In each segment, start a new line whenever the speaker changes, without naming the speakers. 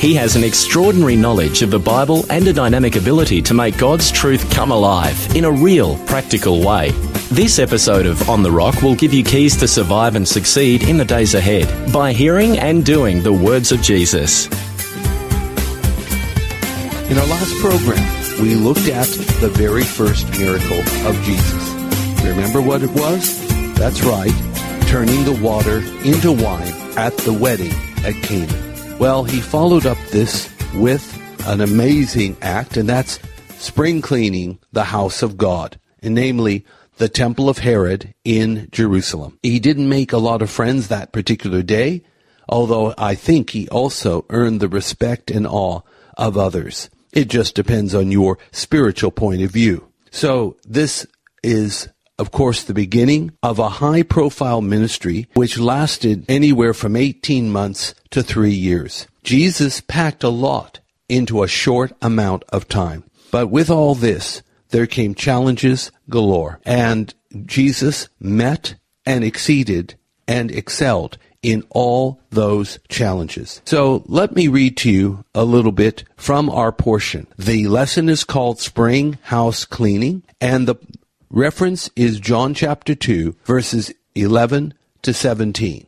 He has an extraordinary knowledge of the Bible and a dynamic ability to make God's truth come alive in a real, practical way. This episode of On the Rock will give you keys to survive and succeed in the days ahead by hearing and doing the words of Jesus.
In our last program, we looked at the very first miracle of Jesus. Remember what it was? That's right, turning the water into wine at the wedding at Cana. Well, he followed up this with an amazing act, and that's spring cleaning the house of God, and namely the temple of Herod in Jerusalem. He didn't make a lot of friends that particular day, although I think he also earned the respect and awe of others. It just depends on your spiritual point of view. So this is of course, the beginning of a high profile ministry which lasted anywhere from 18 months to three years. Jesus packed a lot into a short amount of time. But with all this, there came challenges galore. And Jesus met and exceeded and excelled in all those challenges. So let me read to you a little bit from our portion. The lesson is called Spring House Cleaning, and the Reference is John chapter 2, verses 11 to 17.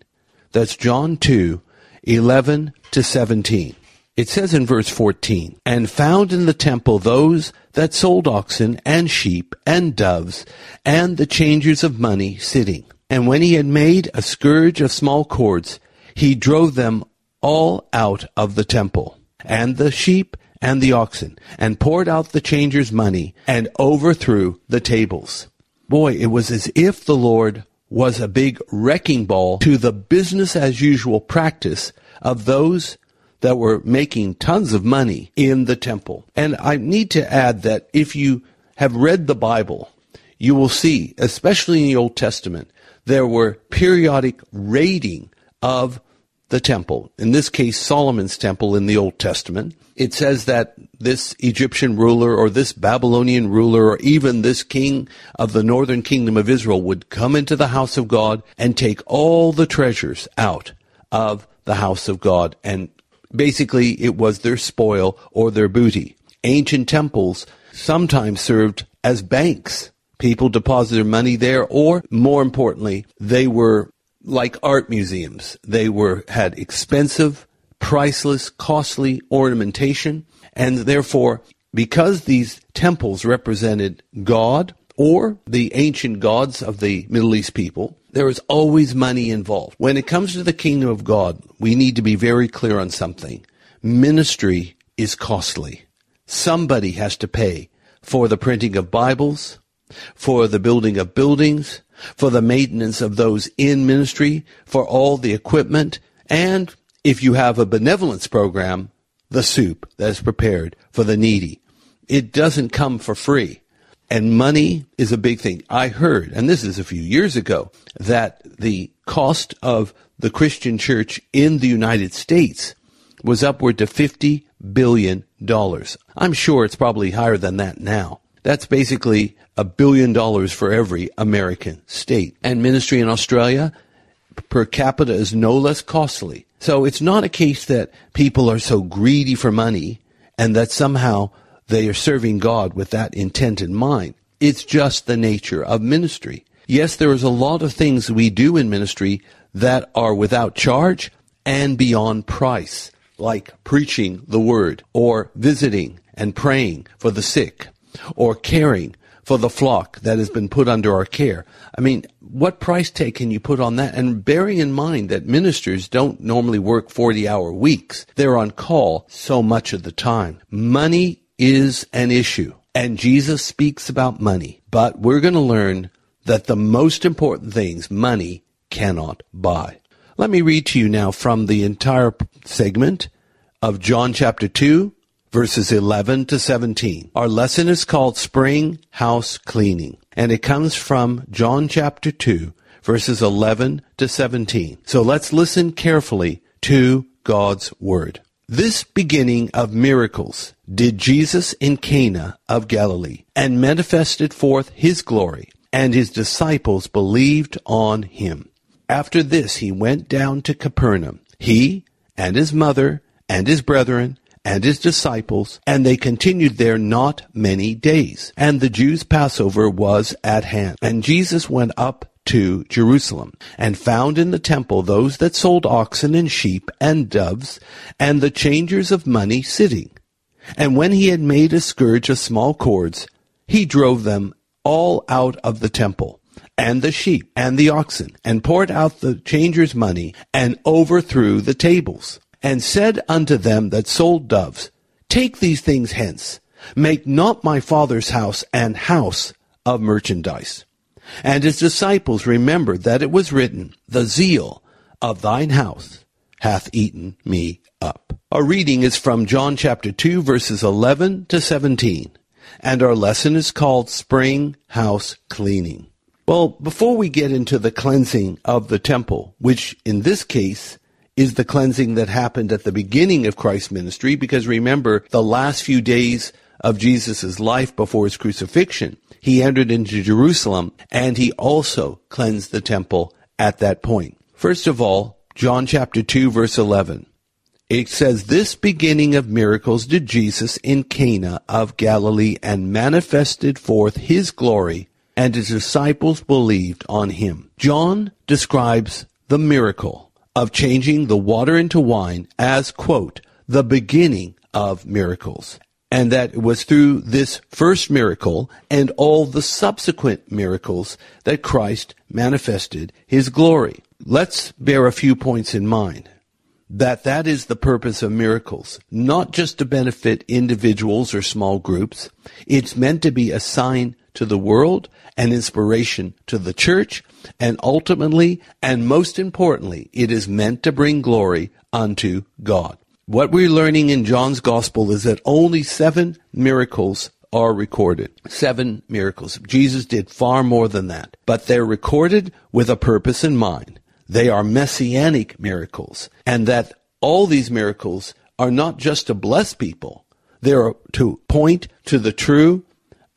That's John 2, 11 to 17. It says in verse 14, And found in the temple those that sold oxen and sheep and doves and the changers of money sitting. And when he had made a scourge of small cords, he drove them all out of the temple. And the sheep and the oxen, and poured out the changers' money, and overthrew the tables. Boy, it was as if the Lord was a big wrecking ball to the business as usual practice of those that were making tons of money in the temple. And I need to add that if you have read the Bible, you will see, especially in the Old Testament, there were periodic raiding of the temple. In this case, Solomon's temple in the Old Testament. It says that this Egyptian ruler or this Babylonian ruler or even this king of the northern kingdom of Israel would come into the house of God and take all the treasures out of the house of God. And basically it was their spoil or their booty. Ancient temples sometimes served as banks. People deposited their money there or more importantly, they were like art museums. They were had expensive, priceless, costly ornamentation, and therefore, because these temples represented God or the ancient gods of the Middle East people, there is always money involved. When it comes to the kingdom of God, we need to be very clear on something. Ministry is costly. Somebody has to pay for the printing of Bibles, for the building of buildings, for the maintenance of those in ministry, for all the equipment, and if you have a benevolence program, the soup that is prepared for the needy. It doesn't come for free. And money is a big thing. I heard, and this is a few years ago, that the cost of the Christian church in the United States was upward to $50 billion. I'm sure it's probably higher than that now. That's basically a billion dollars for every American state. And ministry in Australia per capita is no less costly. So it's not a case that people are so greedy for money and that somehow they are serving God with that intent in mind. It's just the nature of ministry. Yes, there is a lot of things we do in ministry that are without charge and beyond price, like preaching the word or visiting and praying for the sick or caring for the flock that has been put under our care. I mean, what price tag can you put on that? And bearing in mind that ministers don't normally work 40 hour weeks. They're on call so much of the time. Money is an issue and Jesus speaks about money, but we're going to learn that the most important things money cannot buy. Let me read to you now from the entire segment of John chapter 2, verses 11 to 17. Our lesson is called Spring House Cleaning, and it comes from John chapter 2, verses 11 to 17. So let's listen carefully to God's Word. This beginning of miracles did Jesus in Cana of Galilee, and manifested forth his glory, and his disciples believed on him. After this he went down to Capernaum, he and his mother and his brethren and his disciples, and they continued there not many days. And the Jews' Passover was at hand. And Jesus went up to Jerusalem, and found in the temple those that sold oxen and sheep and doves, and the changers of money sitting. And when he had made a scourge of small cords, he drove them all out of the temple, and the sheep and the oxen, and poured out the changers' money, and overthrew the tables and said unto them that sold doves, Take these things hence, make not my father's house an house of merchandise. And his disciples remembered that it was written, The zeal of thine house hath eaten me up. Our reading is from John chapter 2 verses 11 to 17, and our lesson is called Spring House Cleaning. Well, before we get into the cleansing of the temple, which in this case is the cleansing that happened at the beginning of Christ's ministry, because remember, the last few days of Jesus' life before his crucifixion, he entered into Jerusalem and he also cleansed the temple at that point. First of all, John chapter 2 verse 11. It says, This beginning of miracles did Jesus in Cana of Galilee and manifested forth his glory, and his disciples believed on him. John describes the miracle of changing the water into wine as, quote, the beginning of miracles. And that it was through this first miracle and all the subsequent miracles that Christ manifested his glory. Let's bear a few points in mind that that is the purpose of miracles, not just to benefit individuals or small groups. It's meant to be a sign to the world, an inspiration to the church, and ultimately, and most importantly, it is meant to bring glory unto God. What we're learning in John's gospel is that only seven miracles are recorded. Seven miracles. Jesus did far more than that, but they're recorded with a purpose in mind. They are messianic miracles, and that all these miracles are not just to bless people, they're to point to the true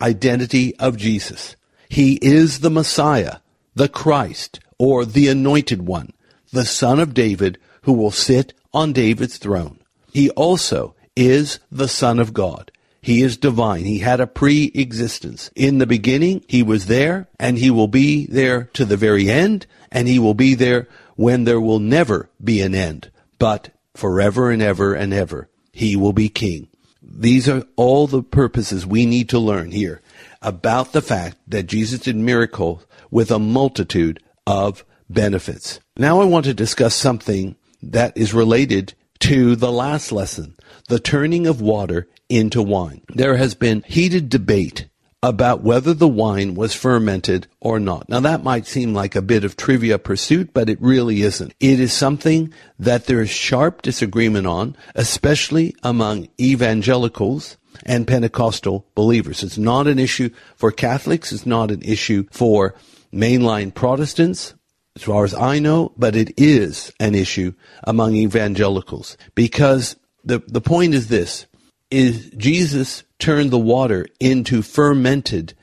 identity of Jesus. He is the Messiah, the Christ, or the Anointed One, the Son of David, who will sit on David's throne. He also is the Son of God. He is divine. He had a pre-existence. In the beginning, he was there, and he will be there to the very end, and he will be there when there will never be an end, but forever and ever and ever. He will be king. These are all the purposes we need to learn here about the fact that Jesus did miracles with a multitude of benefits. Now I want to discuss something that is related to the last lesson, the turning of water into wine. There has been heated debate about whether the wine was fermented or not. Now that might seem like a bit of trivia pursuit, but it really isn't. It is something that there is sharp disagreement on, especially among evangelicals and Pentecostal believers. It's not an issue for Catholics. It's not an issue for mainline Protestants, as far as I know, but it is an issue among evangelicals because the, the point is this, is Jesus turned the water into fermented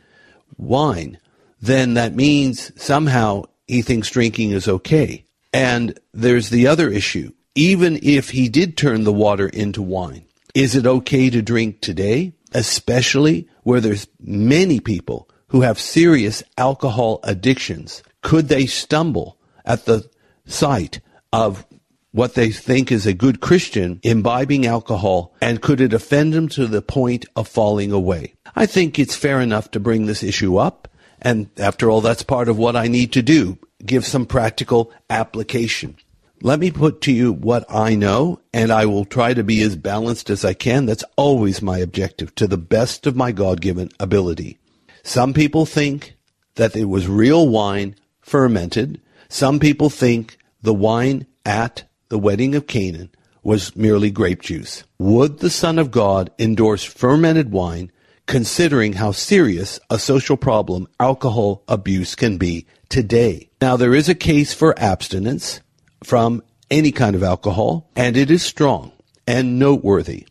wine, then that means somehow he thinks drinking is okay. And there's the other issue. Even if he did turn the water into wine, is it okay to drink today? Especially where there's many people who have serious alcohol addictions. Could they stumble at the sight of what they think is a good Christian imbibing alcohol, and could it offend them to the point of falling away? I think it's fair enough to bring this issue up, and after all, that's part of what I need to do, give some practical application. Let me put to you what I know, and I will try to be as balanced as I can. That's always my objective, to the best of my God-given ability. Some people think that it was real wine fermented. Some people think the wine at the wedding of Canaan was merely grape juice. Would the Son of God endorse fermented wine considering how serious a social problem alcohol abuse can be today? Now, there is a case for abstinence from any kind of alcohol, and it is strong and noteworthy.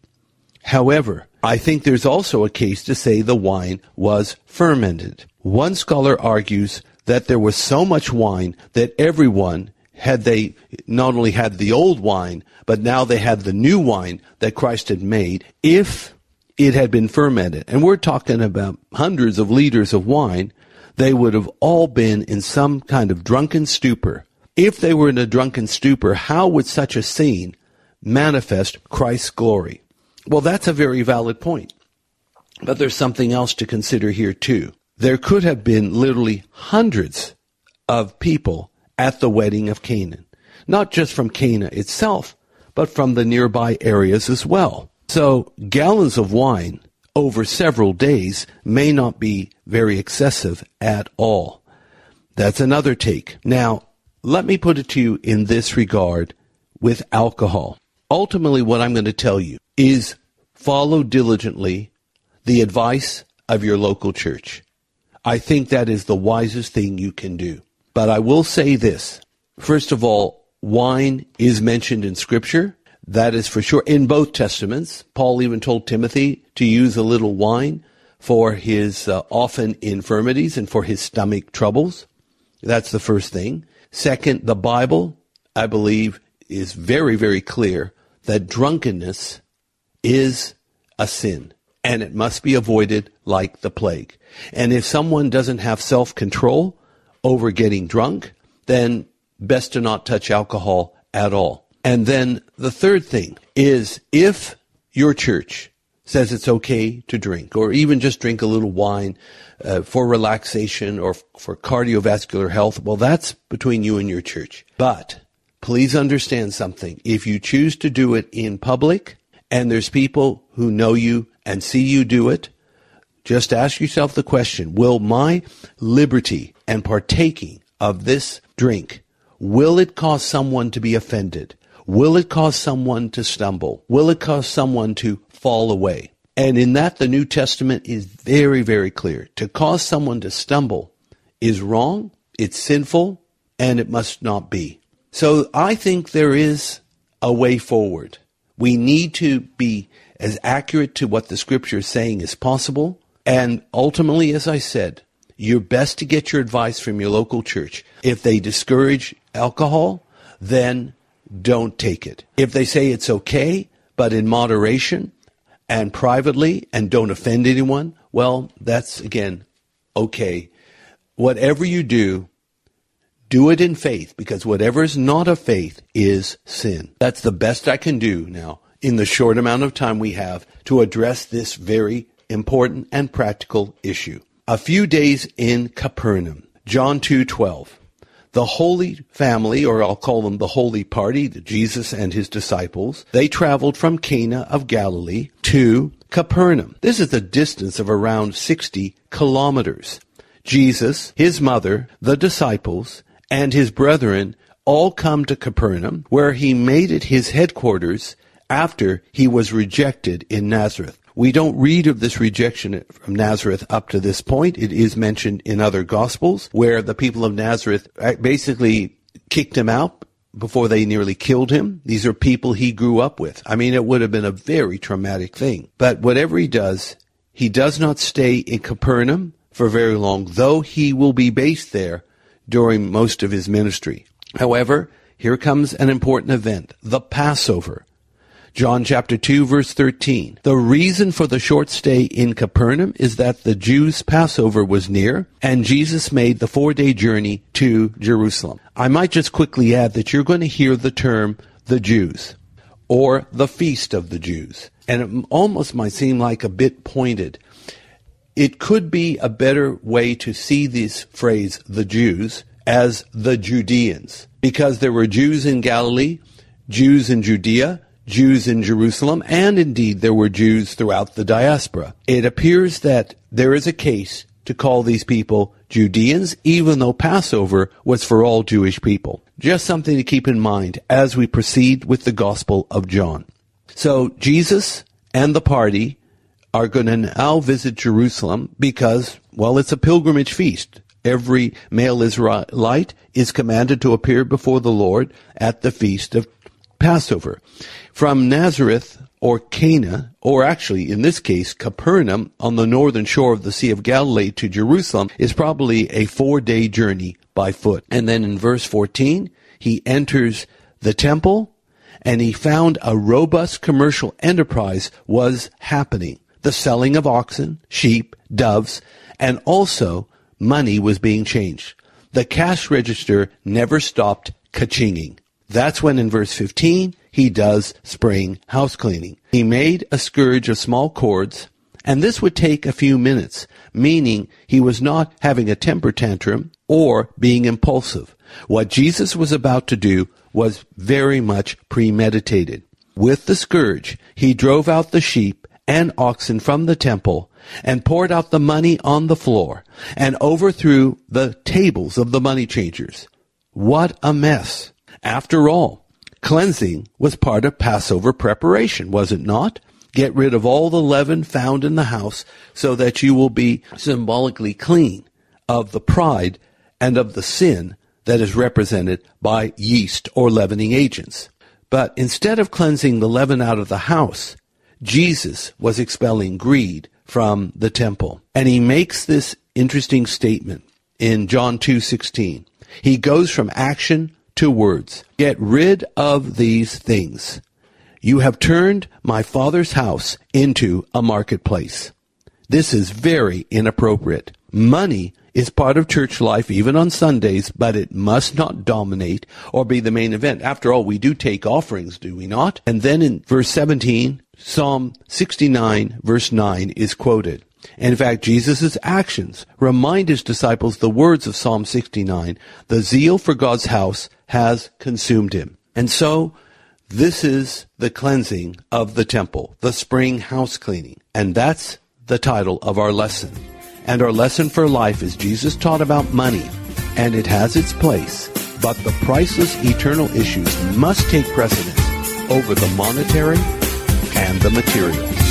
However, I think there's also a case to say the wine was fermented. One scholar argues that there was so much wine that everyone had they not only had the old wine, but now they had the new wine that Christ had made, if it had been fermented, and we're talking about hundreds of liters of wine, they would have all been in some kind of drunken stupor. If they were in a drunken stupor, how would such a scene manifest Christ's glory? Well, that's a very valid point. But there's something else to consider here too. There could have been literally hundreds of people at the wedding of Canaan. Not just from Cana itself, but from the nearby areas as well. So gallons of wine over several days may not be very excessive at all. That's another take. Now, let me put it to you in this regard with alcohol. Ultimately, what I'm going to tell you is follow diligently the advice of your local church. I think that is the wisest thing you can do. But I will say this. First of all, wine is mentioned in scripture. That is for sure in both testaments. Paul even told Timothy to use a little wine for his uh, often infirmities and for his stomach troubles. That's the first thing. Second, the Bible, I believe, is very, very clear that drunkenness is a sin and it must be avoided like the plague. And if someone doesn't have self-control over getting drunk, then best to not touch alcohol at all. And then the third thing is if your church says it's okay to drink or even just drink a little wine uh, for relaxation or f- for cardiovascular health, well, that's between you and your church. But please understand something. If you choose to do it in public and there's people who know you and see you do it, just ask yourself the question, will my liberty and partaking of this drink, will it cause someone to be offended? Will it cause someone to stumble? Will it cause someone to fall away? And in that, the New Testament is very, very clear. To cause someone to stumble is wrong, it's sinful, and it must not be. So I think there is a way forward. We need to be as accurate to what the scripture is saying as possible. And ultimately, as I said, you're best to get your advice from your local church. If they discourage alcohol, then don't take it. If they say it's okay, but in moderation and privately and don't offend anyone, well, that's again okay. Whatever you do, do it in faith because whatever is not of faith is sin. That's the best I can do now in the short amount of time we have to address this very important and practical issue. A few days in Capernaum, John 2:12. The Holy Family, or I'll call them the Holy Party, Jesus and his disciples, they traveled from Cana of Galilee to Capernaum. This is a distance of around 60 kilometers. Jesus, his mother, the disciples, and his brethren all come to Capernaum, where he made it his headquarters after he was rejected in Nazareth. We don't read of this rejection from Nazareth up to this point. It is mentioned in other gospels where the people of Nazareth basically kicked him out before they nearly killed him. These are people he grew up with. I mean, it would have been a very traumatic thing. But whatever he does, he does not stay in Capernaum for very long, though he will be based there during most of his ministry. However, here comes an important event, the Passover. John chapter 2 verse 13. The reason for the short stay in Capernaum is that the Jews' Passover was near and Jesus made the four day journey to Jerusalem. I might just quickly add that you're going to hear the term the Jews or the feast of the Jews. And it almost might seem like a bit pointed. It could be a better way to see this phrase, the Jews, as the Judeans, because there were Jews in Galilee, Jews in Judea, Jews in Jerusalem, and indeed there were Jews throughout the diaspora. It appears that there is a case to call these people Judeans, even though Passover was for all Jewish people. Just something to keep in mind as we proceed with the Gospel of John. So Jesus and the party are going to now visit Jerusalem because, well, it's a pilgrimage feast. Every male Israelite is commanded to appear before the Lord at the feast of Passover. From Nazareth or Cana, or actually in this case Capernaum on the northern shore of the Sea of Galilee to Jerusalem is probably a four day journey by foot. And then in verse 14, he enters the temple and he found a robust commercial enterprise was happening. The selling of oxen, sheep, doves, and also money was being changed. The cash register never stopped ka-chinging. That's when in verse 15, he does spring house cleaning. He made a scourge of small cords, and this would take a few minutes, meaning he was not having a temper tantrum or being impulsive. What Jesus was about to do was very much premeditated. With the scourge, he drove out the sheep and oxen from the temple and poured out the money on the floor and overthrew the tables of the money changers. What a mess. After all, cleansing was part of Passover preparation, was it not? Get rid of all the leaven found in the house so that you will be symbolically clean of the pride and of the sin that is represented by yeast or leavening agents. But instead of cleansing the leaven out of the house, Jesus was expelling greed from the temple. And he makes this interesting statement in John 2:16. He goes from action to words. Get rid of these things. You have turned my father's house into a marketplace. This is very inappropriate. Money is part of church life even on Sundays, but it must not dominate or be the main event. After all, we do take offerings, do we not? And then in verse 17, Psalm 69 verse 9 is quoted. In fact, Jesus' actions remind his disciples the words of Psalm 69, the zeal for God's house has consumed him. And so, this is the cleansing of the temple, the spring house cleaning. And that's the title of our lesson. And our lesson for life is Jesus taught about money, and it has its place, but the priceless eternal issues must take precedence over the monetary and the material.